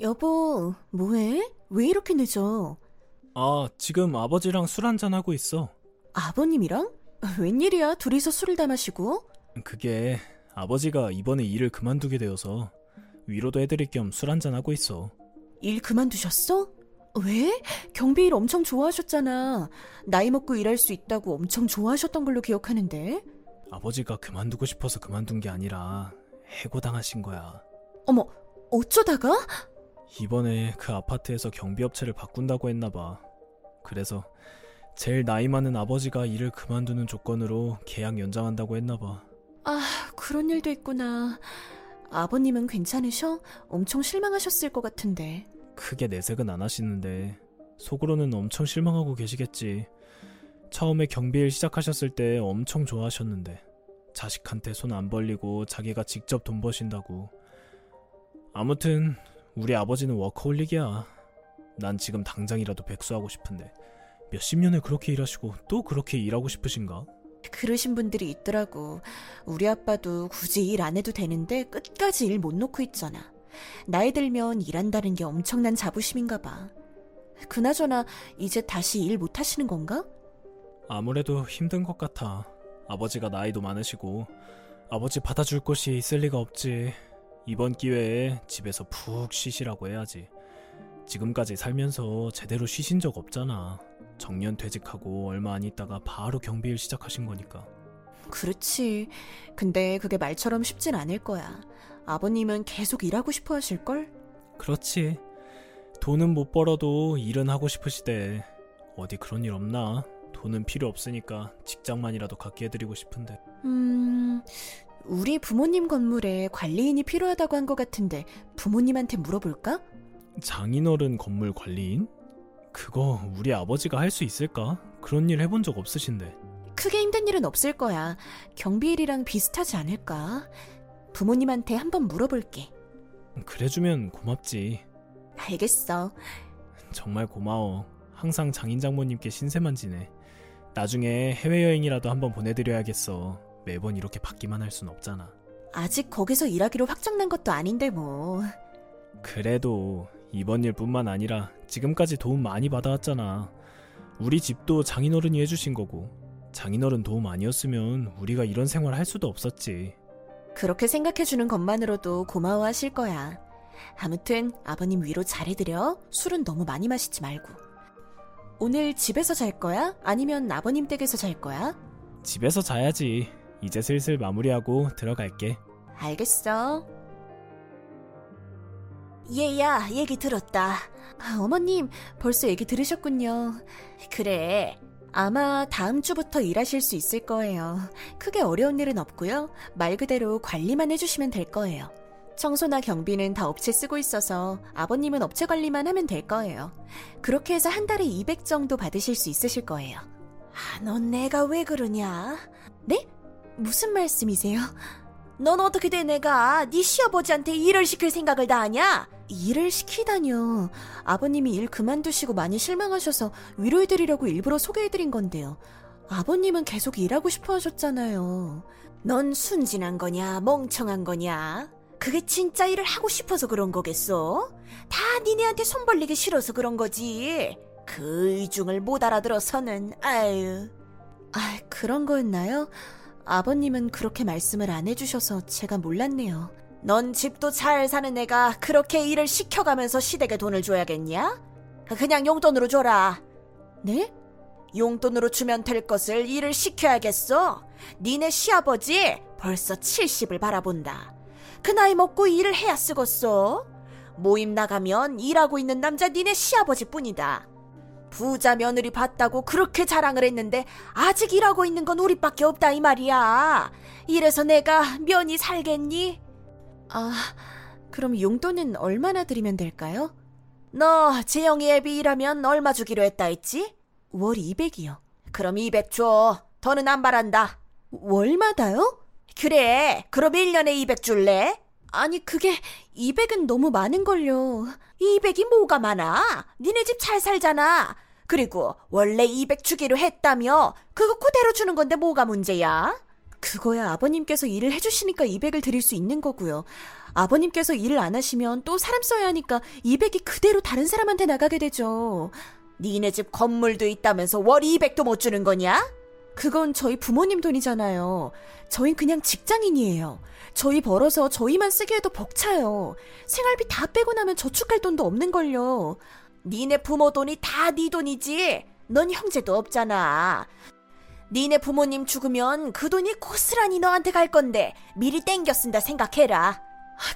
여보, 뭐해? 왜 이렇게 늦어? 아, 지금 아버지랑 술 한잔 하고 있어. 아버님이랑? 웬일이야, 둘이서 술을 다 마시고? 그게 아버지가 이번에 일을 그만두게 되어서 위로도 해드릴 겸 술 한잔 하고 있어. 일 그만두셨어? 왜? 경비 일 엄청 좋아하셨잖아. 나이 먹고 일할 수 있다고 엄청 좋아하셨던 걸로 기억하는데. 아버지가 그만두고 싶어서 그만둔 게 아니라 해고당하신 거야. 어머, 어쩌다가? 이번에 그 아파트에서 경비업체를 바꾼다고 했나 봐. 그래서 제일 나이 많은 아버지가 일을 그만두는 조건으로 계약 연장한다고 했나 봐. 아, 그런 일도 있구나. 아버님은 괜찮으셔? 엄청 실망하셨을 것 같은데. 크게 내색은 안 하시는데 속으로는 엄청 실망하고 계시겠지. 처음에 경비일 시작하셨을 때 엄청 좋아하셨는데 자식한테 손 안 벌리고 자기가 직접 돈 버신다고. 아무튼 우리 아버지는 워커홀릭이야. 난 지금 당장이라도 백수하고 싶은데 몇십 년을 그렇게 일하시고 또 그렇게 일하고 싶으신가? 그러신 분들이 있더라고. 우리 아빠도 굳이 일 안 해도 되는데 끝까지 일 못 놓고 있잖아. 나이 들면 일한다는 게 엄청난 자부심인가 봐. 그나저나 이제 다시 일 못 하시는 건가? 아무래도 힘든 것 같아. 아버지가 나이도 많으시고 아버지 받아줄 곳이 있을 리가 없지. 이번 기회에 집에서 푹 쉬시라고 해야지. 지금까지 살면서 제대로 쉬신 적 없잖아. 정년 퇴직하고 얼마 안 있다가 바로 경비일 시작하신 거니까. 그렇지. 근데 그게 말처럼 쉽진 않을 거야. 아버님은 계속 일하고 싶어 하실걸? 그렇지. 돈은 못 벌어도 일은 하고 싶으시대. 어디 그런 일 없나? 돈은 필요 없으니까 직장만이라도 갖게 해드리고 싶은데. 음, 우리 부모님 건물에 관리인이 필요하다고 한 것 같은데 부모님한테 물어볼까? 장인어른 건물 관리인? 그거 우리 아버지가 할 수 있을까? 그런 일 해본 적 없으신데. 크게 힘든 일은 없을 거야. 경비일이랑 비슷하지 않을까? 부모님한테 한번 물어볼게. 그래주면 고맙지. 알겠어. 정말 고마워. 항상 장인 장모님께 신세만 지내. 나중에 해외여행이라도 한번 보내드려야겠어. 매번 이렇게 받기만 할 순 없잖아. 아직 거기서 일하기로 확정난 것도 아닌데 뭐. 그래도 이번 일뿐만 아니라 지금까지 도움 많이 받아왔잖아. 우리 집도 장인어른이 해주신 거고 장인어른 도움 아니었으면 우리가 이런 생활 할 수도 없었지. 그렇게 생각해주는 것만으로도 고마워하실 거야. 아무튼 아버님 위로 잘해드려. 술은 너무 많이 마시지 말고. 오늘 집에서 잘 거야? 아니면 아버님 댁에서 잘 거야? 집에서 자야지. 이제 슬슬 마무리하고 들어갈게. 알겠어. 얘야, 얘기 들었다. 아, 어머님, 벌써 얘기 들으셨군요. 그래. 아마 다음 주부터 일하실 수 있을 거예요. 크게 어려운 일은 없고요. 말 그대로 관리만 해주시면 될 거예요. 청소나 경비는 다 업체 쓰고 있어서 아버님은 업체 관리만 하면 될 거예요. 그렇게 해서 한 달에 200 정도 받으실 수 있으실 거예요. 아, 넌 내가 왜 그러냐? 네? 무슨 말씀이세요? 넌 어떻게 돼 내가 네 시아버지한테 일을 시킬 생각을 다 하냐? 일을 시키다뇨. 아버님이 일 그만두시고 많이 실망하셔서 위로해드리려고 일부러 소개해드린 건데요. 아버님은 계속 일하고 싶어 하셨잖아요. 넌 순진한 거냐, 멍청한 거냐? 그게 진짜 일을 하고 싶어서 그런 거겠어? 다 니네한테 손 벌리기 싫어서 그런 거지. 그 이중을 못 알아들어서는, 아유. 아, 그런 거였나요? 아버님은 그렇게 말씀을 안 해주셔서 제가 몰랐네요. 넌 집도 잘 사는 애가 그렇게 일을 시켜가면서 시댁에 돈을 줘야겠냐? 그냥 용돈으로 줘라. 네? 용돈으로 주면 될 것을 일을 시켜야겠어. 니네 시아버지 벌써 70을 바라본다. 그 나이 먹고 일을 해야 쓰겄어. 모임 나가면 일하고 있는 남자 니네 시아버지 뿐이다. 부자 며느리 봤다고 그렇게 자랑을 했는데 아직 일하고 있는 건 우리밖에 없다 이 말이야. 이래서 내가 면이 살겠니? 아, 그럼 용돈은 얼마나 드리면 될까요? 너 재영이 애비 일하면 얼마 주기로 했다 했지? 월 200이요. 그럼 200 줘. 더는 안 바란다. 월마다요? 그래. 그럼 1년에 200 줄래? 아니, 그게 200은 너무 많은걸요. 200이 뭐가 많아? 니네 집 잘 살잖아. 그리고 원래 200 주기로 했다며. 그거 그대로 주는 건데 뭐가 문제야? 그거야 아버님께서 일을 해주시니까 200을 드릴 수 있는 거고요. 아버님께서 일을 안 하시면 또 사람 써야 하니까 200이 그대로 다른 사람한테 나가게 되죠. 니네 집 건물도 있다면서 월 200도 못 주는 거냐? 그건 저희 부모님 돈이잖아요. 저흰 그냥 직장인이에요. 저희 벌어서 저희만 쓰게 해도 벅차요. 생활비 다 빼고 나면 저축할 돈도 없는걸요. 니네 부모 돈이 다 네 돈이지. 넌 형제도 없잖아. 니네 부모님 죽으면 그 돈이 고스란히 너한테 갈 건데 미리 땡겨 쓴다 생각해라.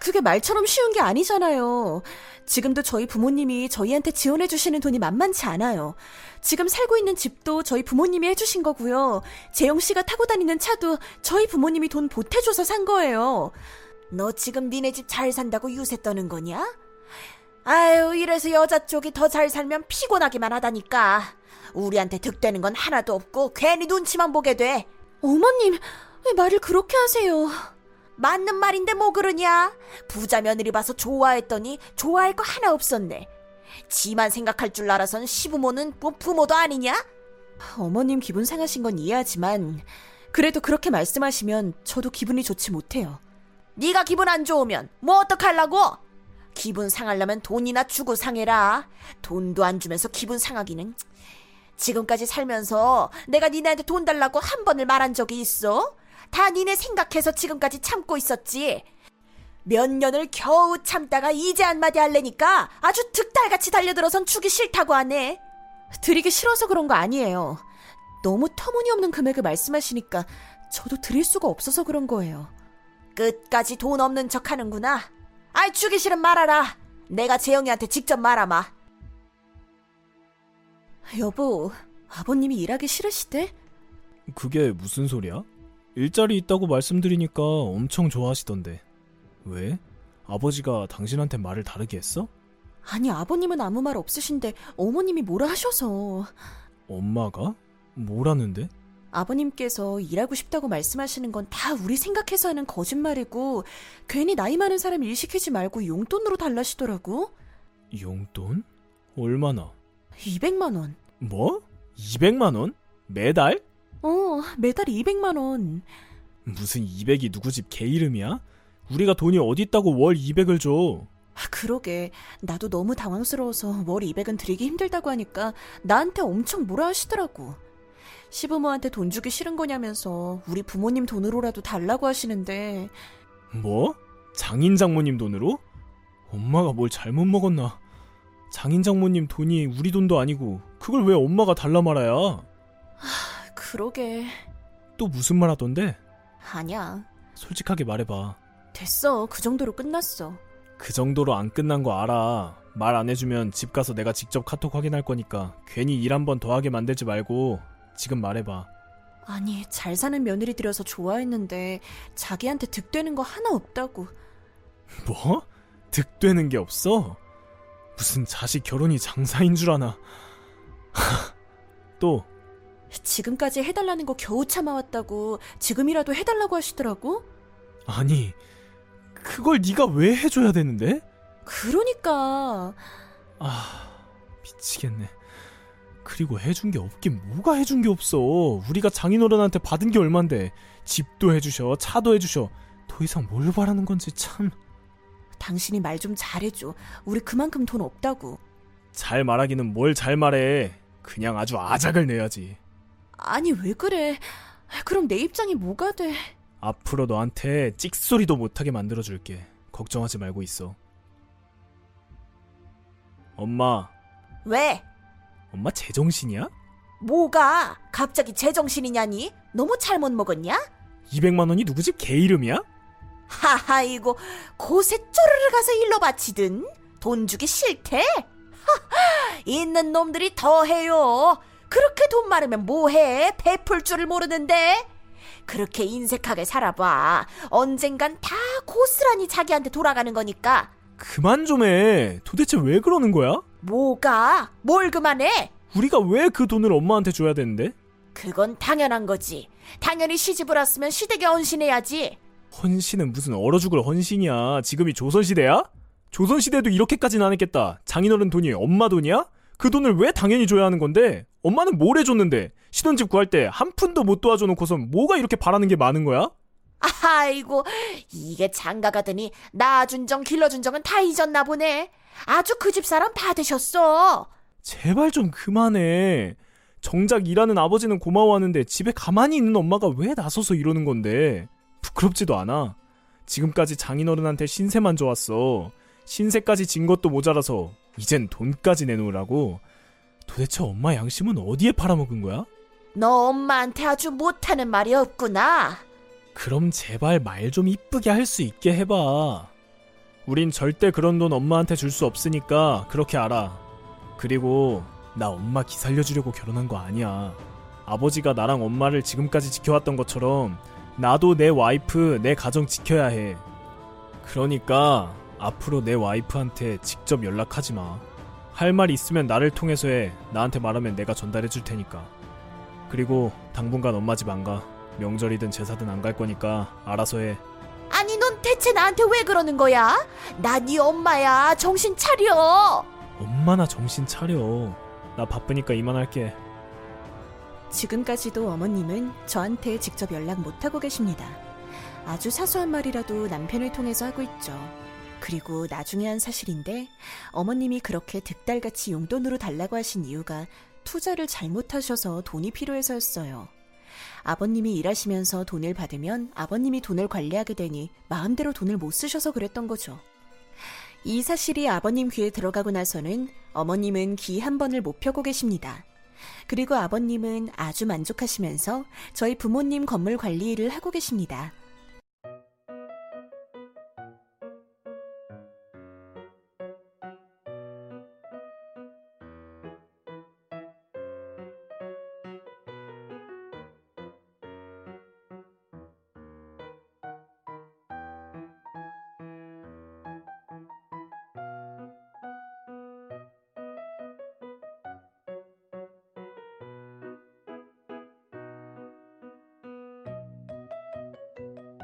그게 말처럼 쉬운 게 아니잖아요. 지금도 저희 부모님이 저희한테 지원해 주시는 돈이 만만치 않아요. 지금 살고 있는 집도 저희 부모님이 해주신 거고요. 재영 씨가 타고 다니는 차도 저희 부모님이 돈 보태줘서 산 거예요. 너 지금 니네 집 잘 산다고 유세 떠는 거냐? 아유, 이래서 여자 쪽이 더 잘 살면 피곤하기만 하다니까. 우리한테 득되는 건 하나도 없고 괜히 눈치만 보게 돼. 어머님, 왜 말을 그렇게 하세요? 맞는 말인데 뭐 그러냐? 부자 며느리 봐서 좋아했더니 좋아할 거 하나 없었네. 지만 생각할 줄 알아선 시부모는 뭐 부모도 아니냐? 어머님 기분 상하신 건 이해하지만 그래도 그렇게 말씀하시면 저도 기분이 좋지 못해요. 네가 기분 안 좋으면 뭐 어떡하려고? 기분 상하려면 돈이나 주고 상해라. 돈도 안 주면서 기분 상하기는. 지금까지 살면서 내가 니네한테 돈 달라고 한 번을 말한 적이 있어? 다 니네 생각해서 지금까지 참고 있었지. 몇 년을 겨우 참다가 이제 한마디 할래니까 아주 득달같이 달려들어선 주기 싫다고 하네. 드리기 싫어서 그런 거 아니에요. 너무 터무니없는 금액을 말씀하시니까 저도 드릴 수가 없어서 그런 거예요. 끝까지 돈 없는 척 하는구나. 아이, 주기 싫으면 말아라. 내가 재영이한테 직접 말아마. 여보, 아버님이 일하기 싫으시대? 그게 무슨 소리야? 일자리 있다고 말씀드리니까 엄청 좋아하시던데. 왜? 아버지가 당신한테 말을 다르게 했어? 아니, 아버님은 아무 말 없으신데 어머님이 뭐라 하셔서. 엄마가? 뭐라는데? 아버님께서 일하고 싶다고 말씀하시는 건 다 우리 생각해서 하는 거짓말이고 괜히 나이 많은 사람 일 시키지 말고 용돈으로 달라시더라고. 용돈? 얼마나? 200만 원. 뭐? 200만 원? 매달? 어, 매달 200만 원. 무슨 200이 누구 집 개 이름이야? 우리가 돈이 어디 있다고 월 200을 줘. 아, 그러게. 나도 너무 당황스러워서 월 200은 드리기 힘들다고 하니까 나한테 엄청 뭐라 하시더라고. 시부모한테 돈 주기 싫은 거냐면서 우리 부모님 돈으로라도 달라고 하시는데. 뭐? 장인 장모님 돈으로? 엄마가 뭘 잘못 먹었나? 장인 장모님 돈이 우리 돈도 아니고 그걸 왜 엄마가 달라 말아야? 아, 그러게. 또 무슨 말 하던데? 아니야. 솔직하게 말해봐. 됐어. 그 정도로 끝났어. 그 정도로 안 끝난 거 알아. 말 안 해주면 집 가서 내가 직접 카톡 확인할 거니까 괜히 일 한 번 더 하게 만들지 말고 지금 말해봐. 아니, 잘 사는 며느리 들여서 좋아했는데 자기한테 득되는 거 하나 없다고. 뭐? 득되는 게 없어? 무슨 자식 결혼이 장사인 줄 아나. 또 지금까지 해달라는 거 겨우 참아왔다고 지금이라도 해달라고 하시더라고? 아니 그걸 네가 왜 해줘야 되는데? 그러니까 아 미치겠네. 그리고 해준 게 없긴 뭐가 해준 게 없어. 우리가 장인어른한테 받은 게 얼만데 집도 해주셔 차도 해주셔. 더 이상 뭘 바라는 건지 참. 당신이 말 좀 잘해줘. 우리 그만큼 돈 없다고. 잘 말하기는 뭘 잘 말해. 그냥 아주 아작을 내야지. 아니 왜 그래? 그럼 내 입장이 뭐가 돼? 앞으로 너한테 찍소리도 못하게 만들어줄게. 걱정하지 말고 있어. 엄마, 왜? 엄마 제정신이야? 뭐가? 갑자기 제정신이냐니? 너무 잘못 먹었냐? 200만 원이 누구 집 개 이름이야? 하하 이거 곳에 쪼르르 가서 일러 바치든 돈 주기 싫대? 하하 있는 놈들이 더 해요. 그렇게 돈 많으면 뭐해? 베풀 줄을 모르는데? 그렇게 인색하게 살아봐. 언젠간 다 고스란히 자기한테 돌아가는 거니까. 그만 좀 해. 도대체 왜 그러는 거야? 뭐가? 뭘 그만해? 우리가 왜 그 돈을 엄마한테 줘야 되는데? 그건 당연한 거지. 당연히 시집을 왔으면 시댁에 헌신해야지. 헌신은 무슨 얼어 죽을 헌신이야. 지금이 조선시대야? 조선시대도 이렇게까지는 안 했겠다. 장인어른 돈이 엄마 돈이야? 그 돈을 왜 당연히 줘야 하는 건데? 엄마는 뭘 해줬는데? 신혼집 구할 때 한 푼도 못 도와줘 놓고선 뭐가 이렇게 바라는 게 많은 거야? 아이고, 이게 장가 가더니 나준 정, 길러준 정은 다 잊었나 보네. 아주 그 집 사람 다 되셨어. 제발 좀 그만해. 정작 일하는 아버지는 고마워하는데 집에 가만히 있는 엄마가 왜 나서서 이러는 건데. 부끄럽지도 않아. 지금까지 장인어른한테 신세만 좋았어. 신세까지 진 것도 모자라서 이젠 돈까지 내놓으라고. 도대체 엄마 양심은 어디에 팔아먹은 거야? 너 엄마한테 아주 못하는 말이 없구나. 그럼 제발 말 좀 이쁘게 할 수 있게 해봐. 우린 절대 그런 돈 엄마한테 줄 수 없으니까 그렇게 알아. 그리고 나 엄마 기 살려주려고 결혼한 거 아니야. 아버지가 나랑 엄마를 지금까지 지켜왔던 것처럼 나도 내 와이프, 내 가정 지켜야 해. 그러니까 앞으로 내 와이프한테 직접 연락하지 마. 할 말 있으면 나를 통해서 해. 나한테 말하면 내가 전달해 줄 테니까. 그리고 당분간 엄마 집 안 가. 명절이든 제사든 안 갈 거니까 알아서 해. 아니, 넌 대체 나한테 왜 그러는 거야? 나 네 엄마야. 정신 차려. 엄마나 정신 차려. 나 바쁘니까 이만할게. 지금까지도 어머님은 저한테 직접 연락 못하고 계십니다. 아주 사소한 말이라도 남편을 통해서 하고 있죠. 그리고 나중에 한 사실인데 어머님이 그렇게 득달같이 용돈으로 달라고 하신 이유가 투자를 잘못하셔서 돈이 필요해서였어요. 아버님이 일하시면서 돈을 받으면 아버님이 돈을 관리하게 되니 마음대로 돈을 못 쓰셔서 그랬던 거죠. 이 사실이 아버님 귀에 들어가고 나서는 어머님은 귀 한 번을 못 펴고 계십니다. 그리고 아버님은 아주 만족하시면서 저희 부모님 건물 관리 일을 하고 계십니다.